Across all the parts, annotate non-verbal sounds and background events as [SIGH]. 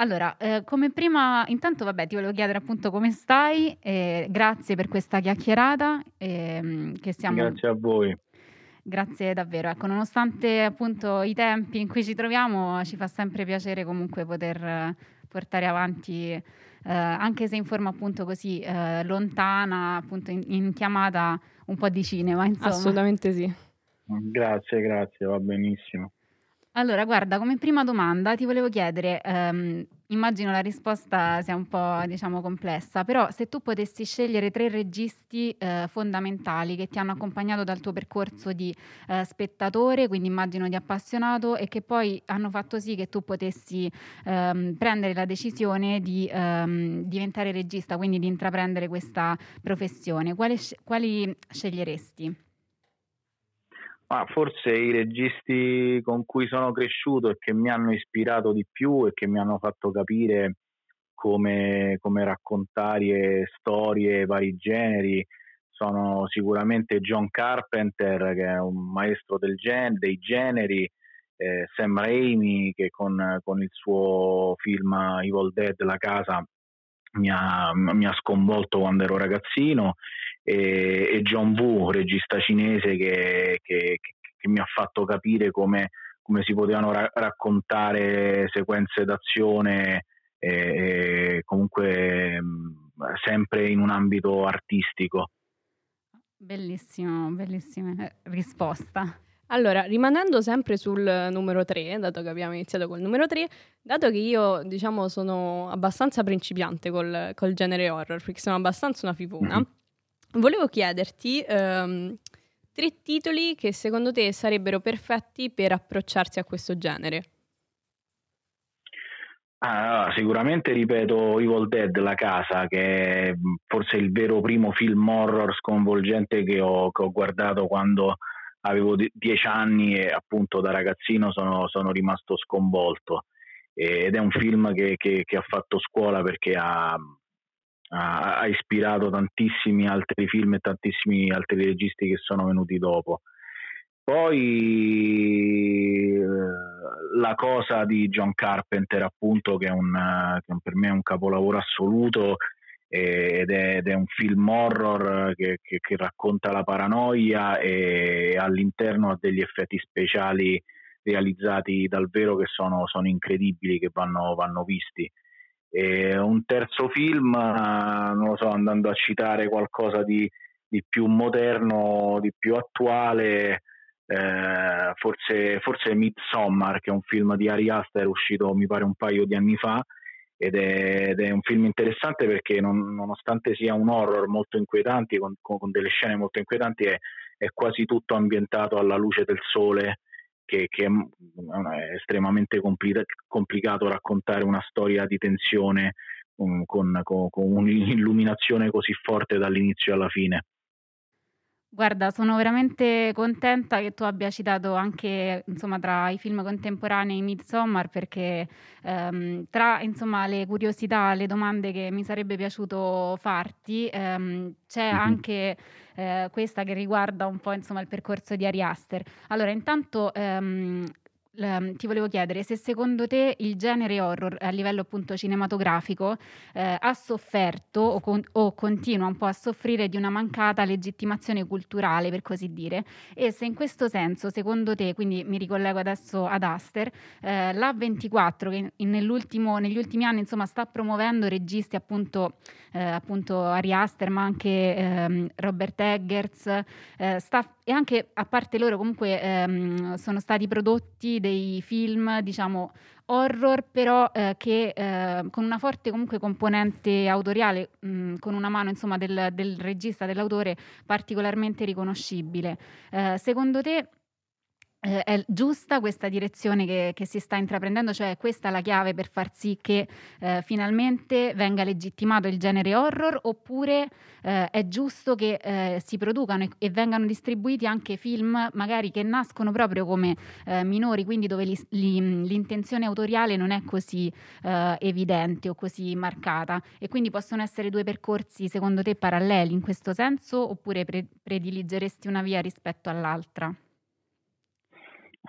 Allora, ehm, come prima intanto vabbè ti volevo chiedere appunto come stai, e grazie per questa chiacchierata, ehm, che stiamo Grazie a voi. Grazie davvero. Ecco, nonostante appunto i tempi in cui ci troviamo, ci fa sempre piacere comunque poter eh, portare avanti, eh, anche se in forma appunto così eh, lontana, appunto in, in chiamata un po' di cinema, insomma. Assolutamente sì. Grazie, grazie, va benissimo. Allora, guarda, come prima domanda ti volevo chiedere, ehm, immagino la risposta sia un po', diciamo, complessa, però se tu potessi scegliere tre registi eh, fondamentali che ti hanno accompagnato dal tuo percorso di eh, spettatore, quindi immagino di appassionato, e che poi hanno fatto sì che tu potessi ehm, prendere la decisione di ehm, diventare regista, quindi di intraprendere questa professione, quali, quali sceglieresti? Ma forse i registi con cui sono cresciuto e che mi hanno ispirato di più e che mi hanno fatto capire come, come raccontare storie, vari generi, sono sicuramente John Carpenter, che è un maestro gen- dei generi, eh, Sam Raimi, che con, con, il suo film Evil Dead, La casa, mi ha, mi ha sconvolto quando ero ragazzino, e, e John Woo, regista cinese che, che, che, mi ha fatto capire come, come si potevano ra- raccontare sequenze d'azione e, e comunque mh, sempre in un ambito artistico. Bellissimo, bellissima risposta. Allora, rimanendo sempre sul numero 3, dato che abbiamo iniziato col numero 3, dato che io, diciamo, sono abbastanza principiante col, col genere horror, perché sono abbastanza una fifona, mm-hmm. Volevo chiederti um, tre titoli che secondo te sarebbero perfetti per approcciarsi a questo genere. Ah, sicuramente ripeto Evil Dead, La Casa, che è forse il vero primo film horror sconvolgente che ho, che ho guardato quando avevo dieci anni e appunto da ragazzino sono, sono rimasto sconvolto ed è un film che, che, che ha fatto scuola perché ha, ha, ispirato tantissimi altri film e tantissimi altri registi che sono venuti dopo. Poi eh, la cosa di John Carpenter, appunto, che, è un, che per me è un capolavoro assoluto, ed è, ed è, un film horror che, che, che, racconta la paranoia e all'interno ha degli effetti speciali realizzati dal vero che sono, sono incredibili, che vanno, vanno visti. E un terzo film, non lo so, andando a citare qualcosa di, di più moderno, di più attuale, eh, forse, forse Midsommar, che è un film di Ari Aster uscito mi pare un paio di anni fa, ed è, ed è, un film interessante perché non, nonostante sia un horror molto inquietante, con, con delle scene molto inquietanti, è, è, quasi tutto ambientato alla luce del sole, che, che è, è, estremamente complica, complicato raccontare una storia di tensione um, con, con, con un'illuminazione così forte dall'inizio alla fine. Guarda, sono veramente contenta che tu abbia citato anche, insomma, tra i film contemporanei Midsommar perché ehm, tra, insomma, le curiosità, le domande che mi sarebbe piaciuto farti, ehm, c'è mm-hmm. anche eh, questa che riguarda un po', insomma, il percorso di Ari Aster. Allora, intanto ehm, Ehm, ti volevo chiedere se secondo te il genere horror a livello appunto cinematografico eh, ha sofferto o, con- o, continua un po' a soffrire di una mancata legittimazione culturale, per così dire, e se in questo senso, secondo te, quindi mi ricollego adesso ad Aster, eh, l'A24 che negli ultimi anni insomma sta promuovendo registi appunto, eh, appunto Ari Aster, ma anche ehm, Robert Eggers, eh, sta, e anche a parte loro comunque ehm, sono stati prodotti dei film, diciamo, horror, però eh, che eh, con una forte comunque componente autoriale, mh, mm, con una mano insomma del, del, regista, dell'autore particolarmente riconoscibile. Eh, secondo te eh, è giusta questa direzione che, che, si sta intraprendendo, cioè questa è la chiave per far sì che eh, finalmente venga legittimato il genere horror? Oppure eh, è giusto che eh, si producano e, e, vengano distribuiti anche film magari che nascono proprio come eh, minori, quindi dove li, li, l'intenzione autoriale non è così eh, evidente o così marcata? E quindi possono essere due percorsi secondo te paralleli in questo senso? Oppure pre- prediligeresti una via rispetto all'altra?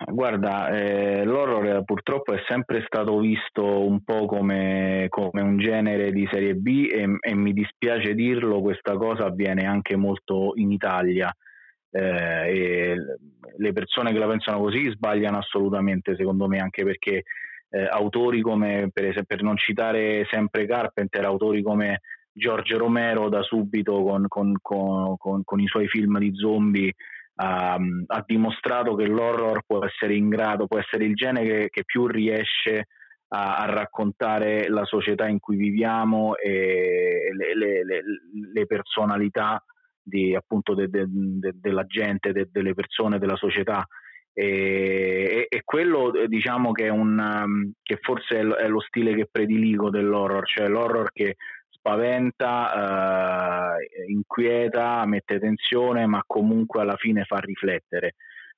Guarda, eh, l'horror purtroppo è sempre stato visto un po' come, come un genere di serie B e, e, mi dispiace dirlo, questa cosa avviene anche molto in Italia. Eh, le persone che la pensano così sbagliano assolutamente, secondo me, anche perché eh, autori come, per, esempio, per non citare sempre Carpenter, autori come Giorgio Romero da subito con, con, con, con i suoi film di zombie ha, ha, dimostrato che l'horror può essere in grado, può essere il genere che, più riesce a, a, raccontare la società in cui viviamo e le, le, le, le personalità di, appunto de, de, de, della gente, delle persone, della società. E, e, e, quello diciamo che, è un, che forse è lo, è lo stile che prediligo dell'horror, cioè l'horror che spaventa, eh, inquieta, mette tensione, ma comunque alla fine fa riflettere.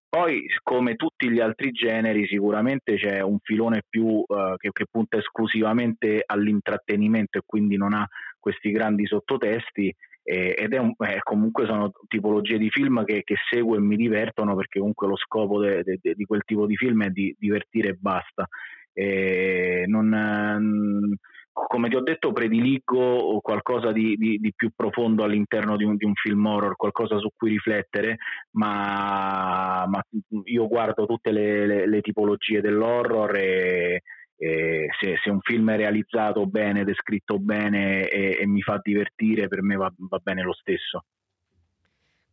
Poi, come tutti gli altri generi, sicuramente c'è un filone più eh, che, che, punta esclusivamente all'intrattenimento e quindi non ha questi grandi sottotesti. Ed è un, eh, comunque sono tipologie di film che, che, seguo e mi divertono perché comunque lo scopo de, de, de, di quel tipo di film è di divertire e basta. non, come ti ho detto, prediligo qualcosa di, di, di più profondo all'interno di un, di un, film horror, qualcosa su cui riflettere, ma, ma io guardo tutte le, le, le tipologie dell'horror e, e se, se, un film è realizzato bene, ed è scritto bene e, e mi fa divertire, per me va, va bene lo stesso.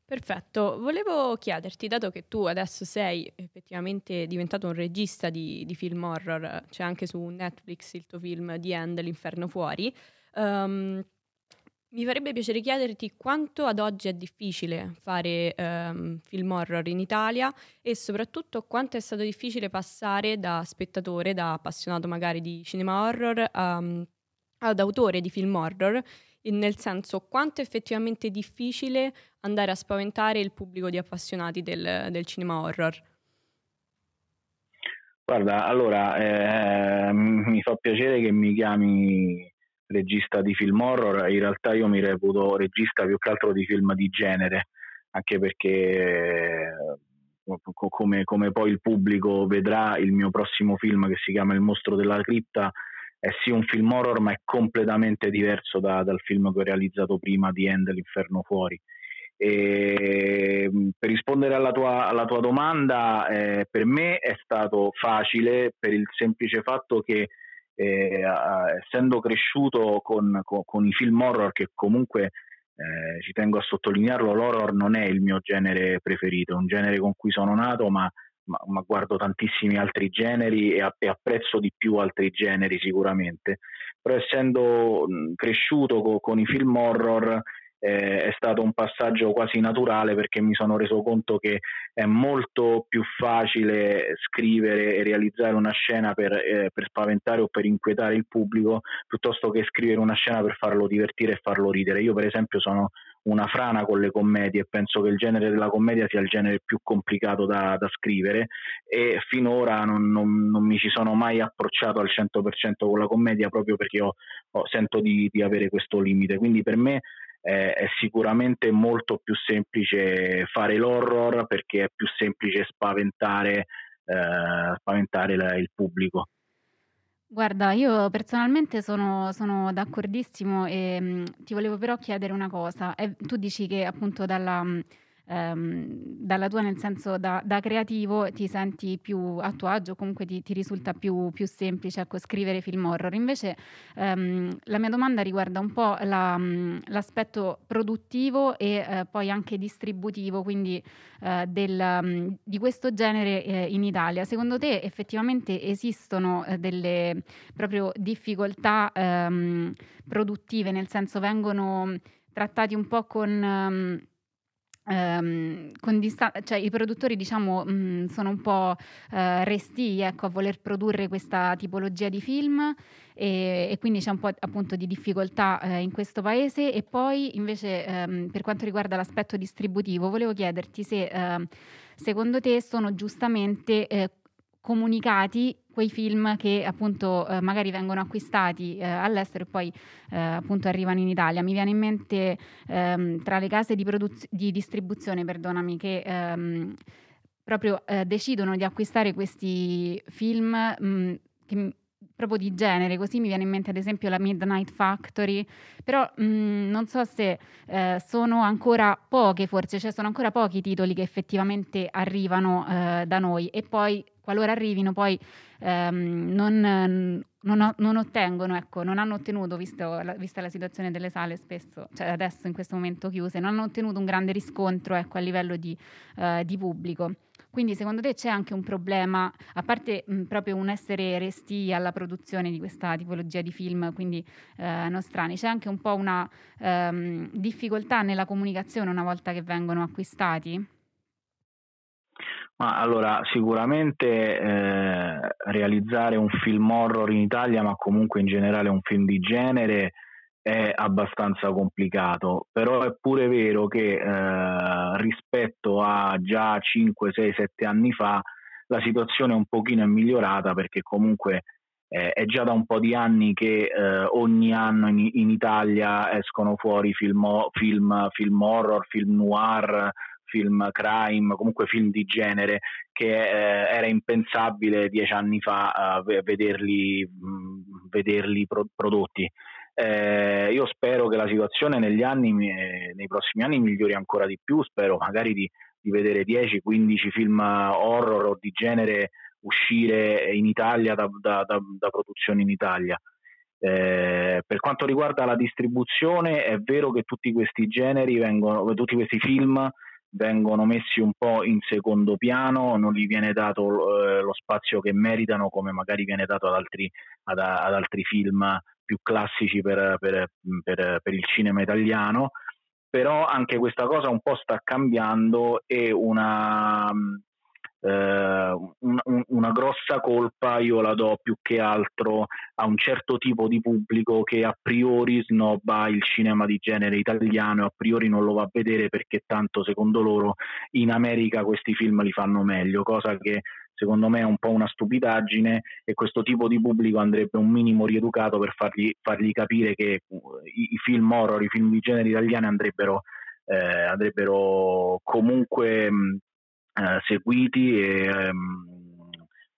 Perfetto, volevo chiederti, dato che tu adesso sei effettivamente diventato un regista di, di film horror, c'è anche su Netflix il tuo film The End, L'inferno fuori, um, mi farebbe piacere chiederti quanto ad oggi è difficile fare um, film horror in Italia e soprattutto quanto è stato difficile passare da spettatore, da appassionato magari di cinema horror, um, ad autore di film horror nel senso quanto è effettivamente difficile andare a spaventare il pubblico di appassionati del, del cinema horror. Guarda, allora eh, mi fa piacere che mi chiami regista di film horror, in realtà io mi reputo regista più che altro di film di genere, anche perché come, come poi il pubblico vedrà il mio prossimo film che si chiama Il mostro della cripta, è sì un film horror ma è completamente diverso da, dal film che ho realizzato prima di End l'inferno fuori. E, per rispondere alla tua, alla tua domanda, eh, per me è stato facile per il semplice fatto che eh, essendo cresciuto con, con, con, i film horror che comunque eh, ci tengo a sottolinearlo, l'horror non è il mio genere preferito, è un genere con cui sono nato ma ma, ma guardo tantissimi altri generi e, e, apprezzo di più altri generi sicuramente. Però essendo cresciuto co, con i film horror eh, è stato un passaggio quasi naturale perché mi sono reso conto che è molto più facile scrivere e realizzare una scena per, eh, per, spaventare o per inquietare il pubblico piuttosto che scrivere una scena per farlo divertire e farlo ridere. Io per esempio sono una frana con le commedie penso che il genere della commedia sia il genere più complicato da, da scrivere e finora non, non, non, mi ci sono mai approcciato al 100% con la commedia proprio perché ho, ho, sento di, di avere questo limite. Quindi per me eh, è sicuramente molto più semplice fare l'horror perché è più semplice spaventare, eh, spaventare la, il pubblico. Guarda, io personalmente sono, sono d'accordissimo e mh, ti volevo però chiedere una cosa. Eh, tu dici che appunto dalla, mh, ehm, dalla tua, nel senso da, da, creativo, ti senti più a tuo agio, comunque ti, ti risulta più, più, semplice ecco, scrivere film horror. Invece ehm, la mia domanda riguarda un po' la, l'aspetto produttivo e eh, poi anche distributivo, quindi eh, del, di questo genere eh, in Italia. Secondo te effettivamente esistono eh, delle proprio difficoltà ehm, produttive, nel senso vengono trattati un po' con... Um, Ehm, con distan- cioè, I produttori diciamo, mh, mm, sono un po' eh, restii ecco, a voler produrre questa tipologia di film e, e quindi c'è un po' appunto di difficoltà eh, in questo paese. E poi invece ehm, per quanto riguarda l'aspetto distributivo, volevo chiederti se eh, secondo te sono giustamente eh, comunicati quei film che appunto eh, magari vengono acquistati eh, all'estero e poi eh, appunto arrivano in Italia. Mi viene in mente ehm, tra le case di, produz- di distribuzione, perdonami, che ehm, proprio eh, decidono di acquistare questi film mh, mm, che proprio di genere, così mi viene in mente ad esempio la Midnight Factory, però mh, mm, non so se eh, sono ancora poche forse, cioè sono ancora pochi i titoli che effettivamente arrivano eh, da noi. E poi qualora arrivino poi ehm, non, non, non, ottengono, ecco, non hanno ottenuto, visto la, vista la situazione delle sale spesso, cioè adesso in questo momento chiuse, non hanno ottenuto un grande riscontro ecco, a livello di, eh, di pubblico. Quindi secondo te c'è anche un problema, a parte mh, proprio un essere resti alla produzione di questa tipologia di film, quindi eh, nostrani, c'è anche un po' una ehm, difficoltà nella comunicazione una volta che vengono acquistati? Ma allora, sicuramente eh, realizzare un film horror in Italia, ma comunque in generale un film di genere, è abbastanza complicato, però è pure vero che eh, rispetto a già 5, 6, 7 anni fa la situazione un pochino è migliorata perché comunque eh, è già da un po' di anni che eh, ogni anno in, in, Italia escono fuori film, film, film, horror, film noir, film crime, comunque film di genere che eh, era impensabile dieci anni fa eh, vederli, mh, vederli pro- prodotti. Eh, io spero che la situazione negli anni, nei prossimi anni migliori ancora di più, spero magari di, di vedere 10-15 film horror o di genere uscire in Italia da, da, da, da produzioni in Italia. Eh, per quanto riguarda la distribuzione, è vero che tutti questi generi vengono, tutti questi film vengono messi un po' in secondo piano, non gli viene dato eh, lo spazio che meritano, come magari viene dato ad altri, ad, ad altri film più classici per, per, per, per il cinema italiano, però anche questa cosa un po' sta cambiando e una, eh, un, un, una grossa colpa io la do più che altro a un certo tipo di pubblico che a priori snobba il cinema di genere italiano e a priori non lo va a vedere perché tanto secondo loro in America questi film li fanno meglio, cosa che secondo me è un po' una stupidaggine e questo tipo di pubblico andrebbe un minimo rieducato per fargli, fargli capire che uh, i, i, film horror, i film di genere italiani andrebbero, eh, andrebbero comunque mh, eh, seguiti e mh,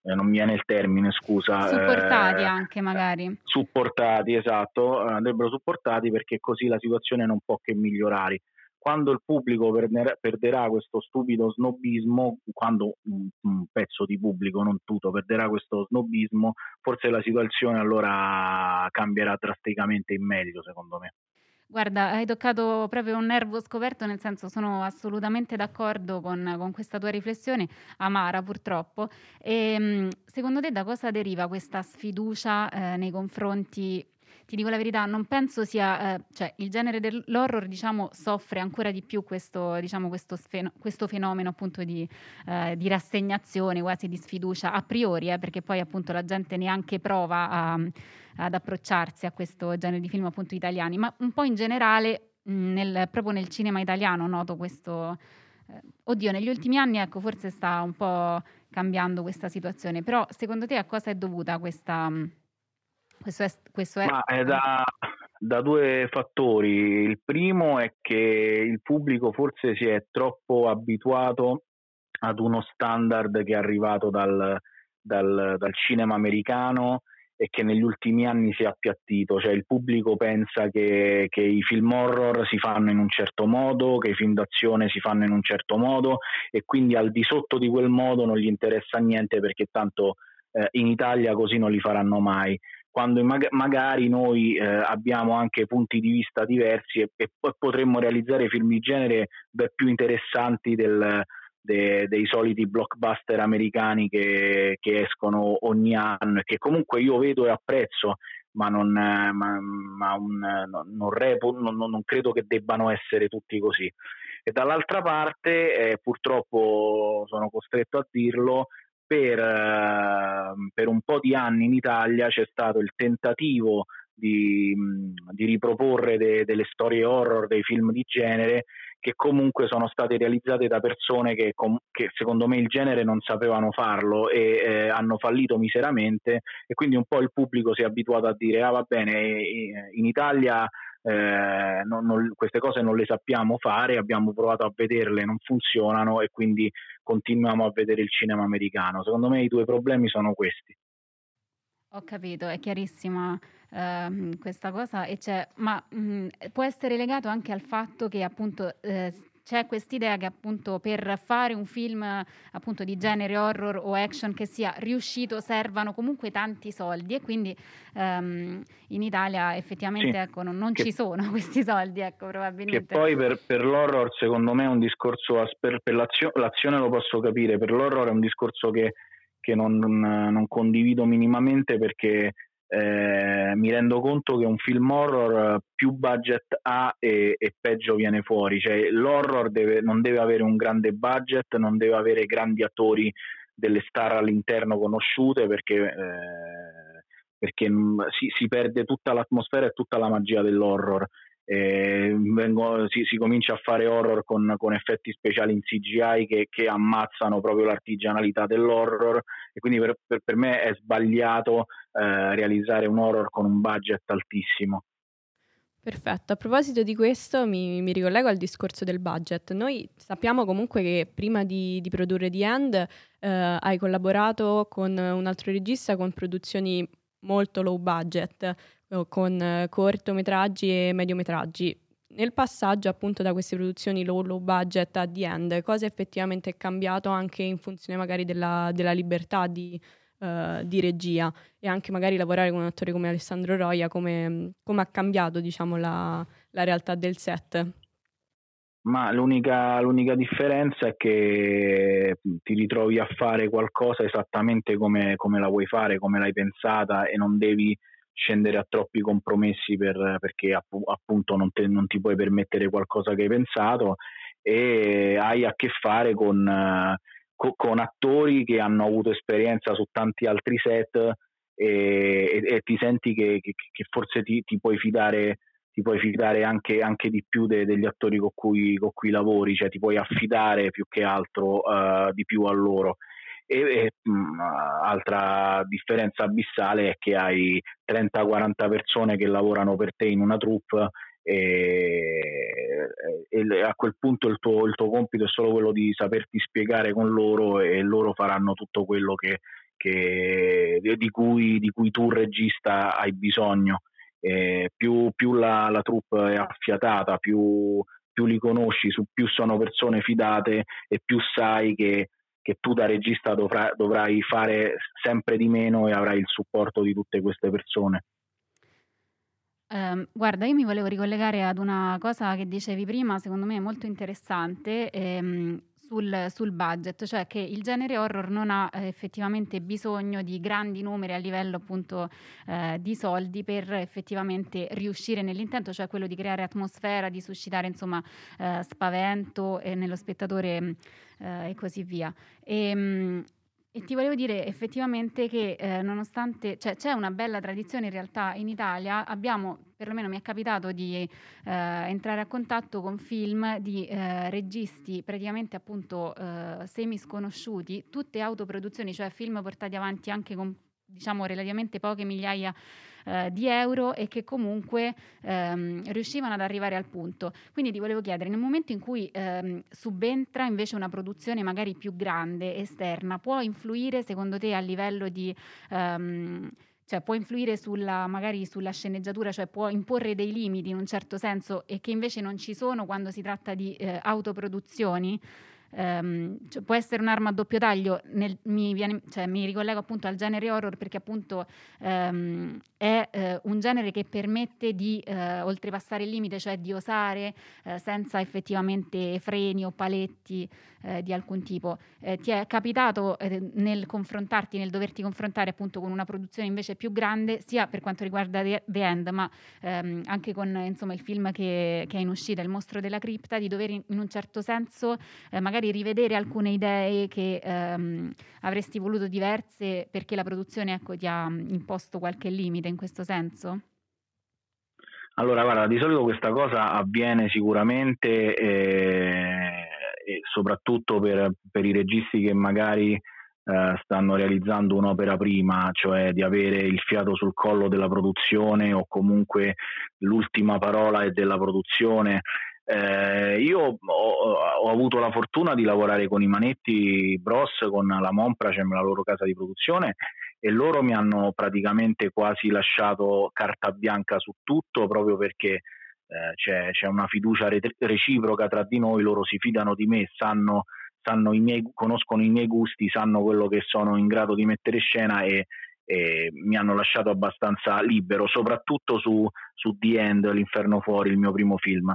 eh, non mi viene il termine, scusa. Supportati eh, anche magari. Supportati, esatto, andrebbero supportati perché così la situazione non può che migliorare quando il pubblico perderà questo stupido snobismo, quando un, un, pezzo di pubblico, non tutto, perderà questo snobismo, forse la situazione allora cambierà drasticamente in meglio, secondo me. Guarda, hai toccato proprio un nervo scoperto, nel senso sono assolutamente d'accordo con, con questa tua riflessione, amara purtroppo. E, ehm, secondo te da cosa deriva questa sfiducia eh, nei confronti ti dico la verità, non penso sia, eh, cioè il genere dell'horror diciamo soffre ancora di più questo, diciamo, questo, sfeno, questo fenomeno appunto di, eh, di, rassegnazione, quasi di sfiducia a priori, eh, perché poi appunto la gente neanche prova a, ad approcciarsi a questo genere di film appunto italiani, ma un po' in generale nel, proprio nel cinema italiano noto questo... Eh, oddio, negli ultimi anni ecco forse sta un po' cambiando questa situazione, però secondo te a cosa è dovuta questa questo è, questo è... Ma è da, da, due fattori. Il primo è che il pubblico forse si è troppo abituato ad uno standard che è arrivato dal, dal, dal cinema americano e che negli ultimi anni si è appiattito, cioè il pubblico pensa che, che, i film horror si fanno in un certo modo, che i film d'azione si fanno in un certo modo e quindi al di sotto di quel modo non gli interessa niente perché tanto eh, in Italia così non li faranno mai quando magari noi eh, abbiamo anche punti di vista diversi e, e potremmo realizzare film di genere beh, più interessanti del, de, dei soliti blockbuster americani che, che, escono ogni anno e che comunque io vedo e apprezzo, ma non, ma, ma un, non, repo, non, non, credo che debbano essere tutti così. E dall'altra parte, eh, purtroppo sono costretto a dirlo, per, ehm, per, un po' di anni in Italia c'è stato il tentativo di, di riproporre de, delle storie horror, dei film di genere che comunque sono state realizzate da persone che, che secondo me il genere non sapevano farlo e eh, hanno fallito miseramente e quindi un po' il pubblico si è abituato a dire ah va bene in Italia eh, non, non, queste cose non le sappiamo fare, abbiamo provato a vederle, non funzionano e quindi continuiamo a vedere il cinema americano. Secondo me i due problemi sono questi. Ho capito, è chiarissima uh, questa cosa, ma mh, può essere legato anche al fatto che appunto eh, c'è quest'idea che appunto per fare un film appunto di genere horror o action che sia riuscito servano comunque tanti soldi e quindi um, in Italia effettivamente sì, ecco, non, non che, ci sono [LAUGHS] questi soldi ecco, probabilmente. Che poi per, per l'horror secondo me è un discorso, per, per l'azio, l'azione lo posso capire, per l'horror è un discorso che, che non, non condivido minimamente perché eh, mi rendo conto che un film horror più budget ha e, e peggio viene fuori, cioè l'horror deve, non deve avere un grande budget, non deve avere grandi attori delle star all'interno conosciute perché, eh, perché si, si, perde tutta l'atmosfera e tutta la magia dell'horror eh, vengo, si, si, comincia a fare horror con, con effetti speciali in CGI che, che, ammazzano proprio l'artigianalità dell'horror e quindi per, per, per me è sbagliato eh, realizzare un horror con un budget altissimo. Perfetto, a proposito di questo mi, mi, ricollego al discorso del budget. Noi sappiamo comunque che prima di, di produrre The End eh, hai collaborato con un altro regista con produzioni molto low budget, con cortometraggi e mediometraggi. Nel passaggio appunto da queste produzioni low, low budget a The End, cosa effettivamente è cambiato anche in funzione magari della, della libertà di, uh, di, regia e anche magari lavorare con un attore come Alessandro Roia, come, come ha cambiato diciamo la, la realtà del set? Ma l'unica, l'unica, differenza è che ti ritrovi a fare qualcosa esattamente come, come, la vuoi fare, come l'hai pensata e non devi scendere a troppi compromessi per, perché appunto non, te, non, ti puoi permettere qualcosa che hai pensato e hai a che fare con, con, con attori che hanno avuto esperienza su tanti altri set e, e, e ti senti che, che, che forse ti, ti, puoi fidare ti puoi fidare anche, anche di più de, degli attori con cui, con cui, lavori, cioè ti puoi affidare più che altro uh, di più a loro e, e mh, mm, altra differenza abissale è che hai 30-40 persone che lavorano per te in una troupe e, e, a quel punto il tuo, il tuo, compito è solo quello di saperti spiegare con loro e loro faranno tutto quello che, che, di, cui, di, cui, tu regista hai bisogno. Eh, più, più la, la, troupe è affiatata, più, più li conosci, su, più sono persone fidate e più sai che che tu da regista dovrai, dovrai fare sempre di meno e avrai il supporto di tutte queste persone. Um, guarda, io mi volevo ricollegare ad una cosa che dicevi prima, secondo me molto interessante. Ehm, sul, sul, budget, cioè che il genere horror non ha eh, effettivamente bisogno di grandi numeri a livello appunto eh, di soldi per effettivamente riuscire nell'intento, cioè quello di creare atmosfera, di suscitare insomma eh, spavento nello spettatore eh, e così via. E, ehm, e ti volevo dire effettivamente che eh, nonostante cioè, c'è una bella tradizione in realtà in Italia, abbiamo, perlomeno mi è capitato di eh, entrare a contatto con film di eh, registi praticamente appunto eh, semi sconosciuti, tutte autoproduzioni, cioè film portati avanti anche con diciamo relativamente poche migliaia eh, di euro e che comunque ehm, riuscivano ad arrivare al punto. Quindi ti volevo chiedere, nel momento in cui ehm, subentra invece una produzione magari più grande, esterna, può influire secondo te a livello di... Ehm, cioè può influire sulla, magari sulla sceneggiatura, cioè può imporre dei limiti in un certo senso e che invece non ci sono quando si tratta di eh, autoproduzioni? Um, cioè può essere un'arma a doppio taglio, nel, mi, viene, cioè, mi, ricollego appunto al genere horror perché appunto um, è uh, un genere che permette di uh, oltrepassare il limite, cioè di osare uh, senza effettivamente freni o paletti di alcun tipo. ti è capitato nel confrontarti, nel doverti confrontare appunto con una produzione invece più grande, sia per quanto riguarda The, End, ma um, anche con insomma, il film che, che, è in uscita, Il mostro della cripta, di dover in, in un certo senso magari magari rivedere alcune idee che ehm, avresti voluto diverse perché la produzione ecco, ti ha imposto qualche limite in questo senso? Allora, guarda, di solito questa cosa avviene sicuramente eh, soprattutto per, per, i registi che magari eh, stanno realizzando un'opera prima, cioè di avere il fiato sul collo della produzione o comunque l'ultima parola è della produzione. Eh, io ho, ho, avuto la fortuna di lavorare con i Manetti Bros, con la Monpracem, la loro casa di produzione, e loro mi hanno praticamente quasi lasciato carta bianca su tutto proprio perché eh, c'è, c'è, una fiducia reciproca tra di noi, loro si fidano di me, sanno sanno i miei, conoscono i miei gusti, sanno quello che sono in grado di mettere in scena e mi hanno lasciato abbastanza libero, soprattutto su, su The End, L'Inferno Fuori, il mio primo film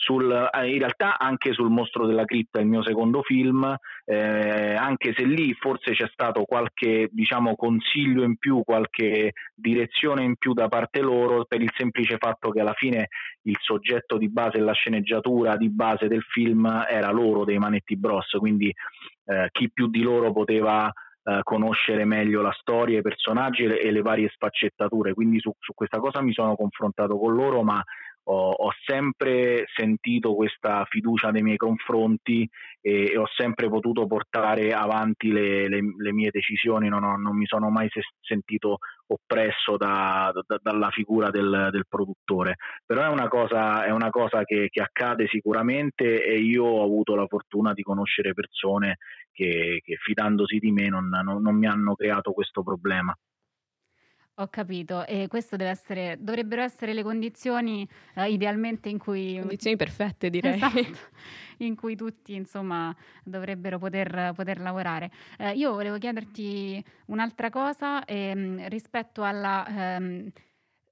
sul, eh, in realtà anche sul Mostro della Cripta, il mio secondo film, eh, anche se lì forse c'è stato qualche diciamo, consiglio in più, qualche direzione in più da parte loro, per il semplice fatto che alla fine il soggetto di base la sceneggiatura di base del film era loro dei Manetti Bros, quindi eh, chi più di loro poteva eh, conoscere meglio la storia, i personaggi e le, e le varie sfaccettature, quindi su, su questa cosa mi sono confrontato con loro, ma ho, ho, sempre sentito questa fiducia nei miei confronti e, e ho sempre potuto portare avanti le, le, le mie decisioni, non, ho, non, mi sono mai se, sentito oppresso da, da, dalla figura del, del, produttore. Però è una cosa, è una cosa che, che, accade sicuramente e io ho avuto la fortuna di conoscere persone che, che fidandosi di me non, non, non mi hanno creato questo problema. Ho capito, e questo deve essere dovrebbero essere le condizioni, ehm, idealmente in cui Condizioni perfette [LAUGHS] direi. Esatto, in cui tutti insomma dovrebbero poter poter lavorare. Ehm, io volevo chiederti un'altra cosa, ehm, rispetto alla, ehm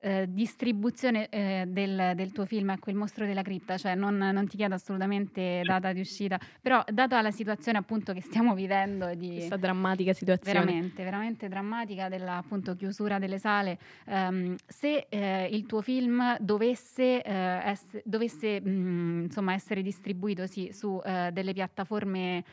eh, distribuzione eh, del, del, tuo film, ecco, Il mostro della cripta, cioè non, non, ti chiedo assolutamente data di uscita, però data la situazione appunto che stiamo vivendo di questa drammatica situazione. Veramente, veramente drammatica della appunto chiusura delle sale, ehm, se eh, il tuo film dovesse, eh, ess- dovesse mh, mm, insomma essere distribuito sì, su eh, delle piattaforme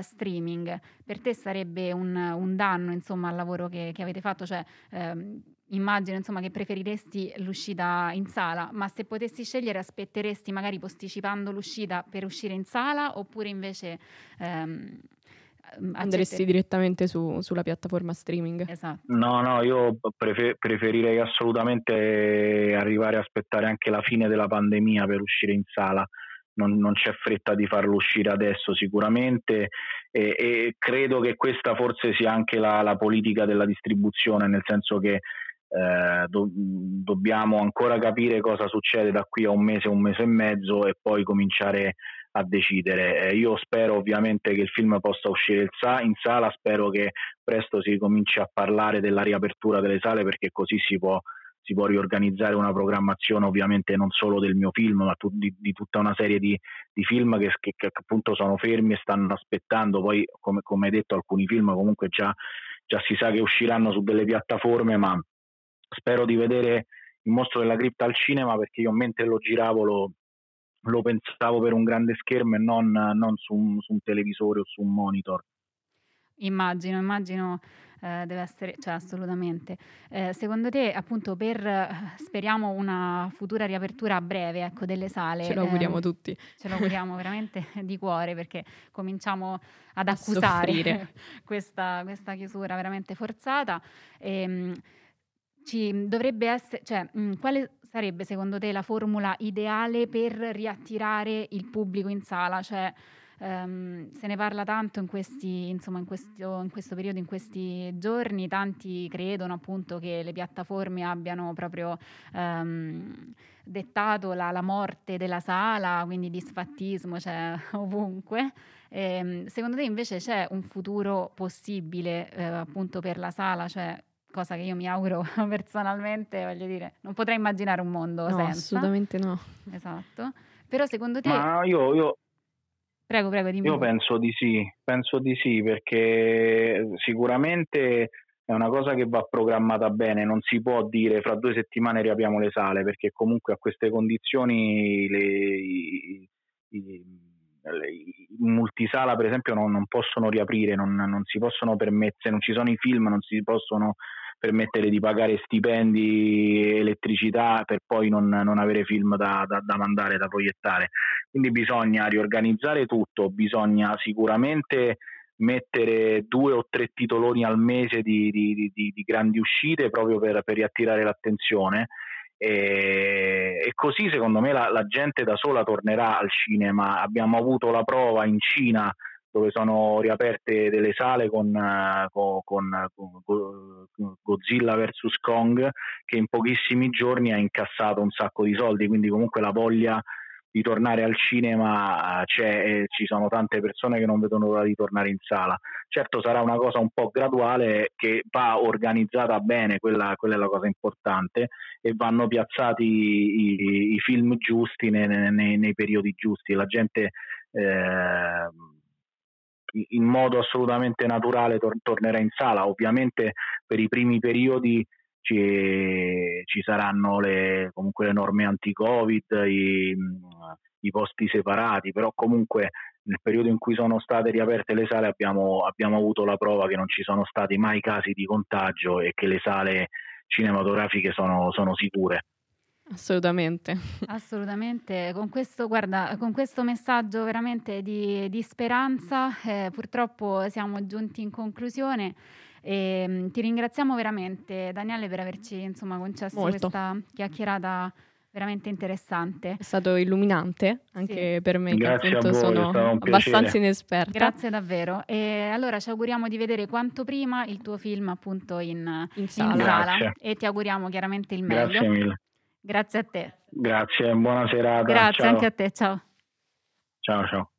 streaming, per te sarebbe un, un, danno insomma al lavoro che, che avete fatto, cioè ehm, immagino insomma, che preferiresti l'uscita in sala, ma se potessi scegliere aspetteresti magari posticipando l'uscita per uscire in sala oppure invece... Ehm, Andresti direttamente su, sulla piattaforma streaming? Esatto. No, no, io prefer- preferirei assolutamente arrivare a aspettare anche la fine della pandemia per uscire in sala. Non, non c'è fretta di farlo uscire adesso sicuramente e, e credo che questa forse sia anche la, la politica della distribuzione, nel senso che eh, do, dobbiamo ancora capire cosa succede da qui a un mese, un mese e mezzo e poi cominciare a decidere. Eh, io spero ovviamente che il film possa uscire in sala, spero che presto si cominci a parlare della riapertura delle sale perché così si può, si può riorganizzare una programmazione ovviamente non solo del mio film ma tu, di, di, tutta una serie di, di film che, che, che, appunto sono fermi e stanno aspettando. Poi come, come hai detto alcuni film comunque già, già si sa che usciranno su delle piattaforme ma spero di vedere il mostro della cripta al cinema perché io mentre lo giravo lo, lo pensavo per un grande schermo e non, non su, un, su, un, televisore o su un monitor. Immagino, immagino eh, deve essere, cioè assolutamente. Eh, secondo te, appunto, per eh, speriamo una futura riapertura a breve ecco, delle sale. Ce lo auguriamo ehm, tutti. Ce lo auguriamo [LAUGHS] veramente di cuore perché cominciamo ad accusare [LAUGHS] questa, questa, chiusura veramente forzata. E, ehm, ci dovrebbe essere, cioè, mh, quale sarebbe secondo te la formula ideale per riattirare il pubblico in sala? Cioè, um, se ne parla tanto in, questi, insomma, in, questo, in questo periodo, in questi giorni, tanti credono appunto che le piattaforme abbiano proprio um, dettato la, la, morte della sala, quindi disfattismo cioè, [LAUGHS] ovunque. E, ehm, secondo te invece c'è un futuro possibile eh, appunto per la sala? Cioè, cosa che io mi auguro [LAUGHS] personalmente, voglio dire, non potrei immaginare un mondo no, senza. assolutamente no. Esatto. Però secondo te... Ma io, io, prego, prego, dimmi. Io penso di sì, penso di sì, perché sicuramente è una cosa che va programmata bene, non si può dire fra due settimane riapriamo le sale, perché comunque a queste condizioni le, i, i, in multisala per esempio non, non possono riaprire, non, non, si possono permettere, non ci sono i film, non si possono permettere di pagare stipendi, elettricità per poi non, non avere film da, da, da, mandare, da proiettare. Quindi bisogna riorganizzare tutto, bisogna sicuramente mettere due o tre titoloni al mese di, di, di, di grandi uscite proprio per, per riattirare l'attenzione. E, e, così secondo me la, la, gente da sola tornerà al cinema. Abbiamo avuto la prova in Cina dove sono riaperte delle sale con, con, con, Godzilla vs Kong che in pochissimi giorni ha incassato un sacco di soldi, quindi comunque la voglia di tornare al cinema c'è e ci sono tante persone che non vedono l'ora di tornare in sala. Certo sarà una cosa un po' graduale che va organizzata bene, quella, quella è la cosa importante, e vanno piazzati i, i film giusti nei, nei, nei, periodi giusti. La gente eh, in modo assolutamente naturale tor- tornerà in sala. Ovviamente per i primi periodi ci, ci saranno le, comunque le norme anti-Covid, i, i, posti separati, però comunque nel periodo in cui sono state riaperte le sale abbiamo, abbiamo avuto la prova che non ci sono stati mai casi di contagio e che le sale cinematografiche sono, sono sicure. Assolutamente. Assolutamente. Con questo, guarda, con questo messaggio veramente di, di speranza, eh, purtroppo siamo giunti in conclusione. E, um, ti ringraziamo veramente, Daniele, per averci insomma, concesso Molto. questa chiacchierata veramente interessante. È stato illuminante anche sì. per me, Grazie che appunto voi, sono abbastanza inesperta. Grazie davvero. E allora ci auguriamo di vedere quanto prima il tuo film appunto in, in sala, in sala e ti auguriamo chiaramente il meglio. Grazie mille. Grazie a te. Grazie, buona serata. Grazie ciao. anche a te, ciao. Ciao, ciao.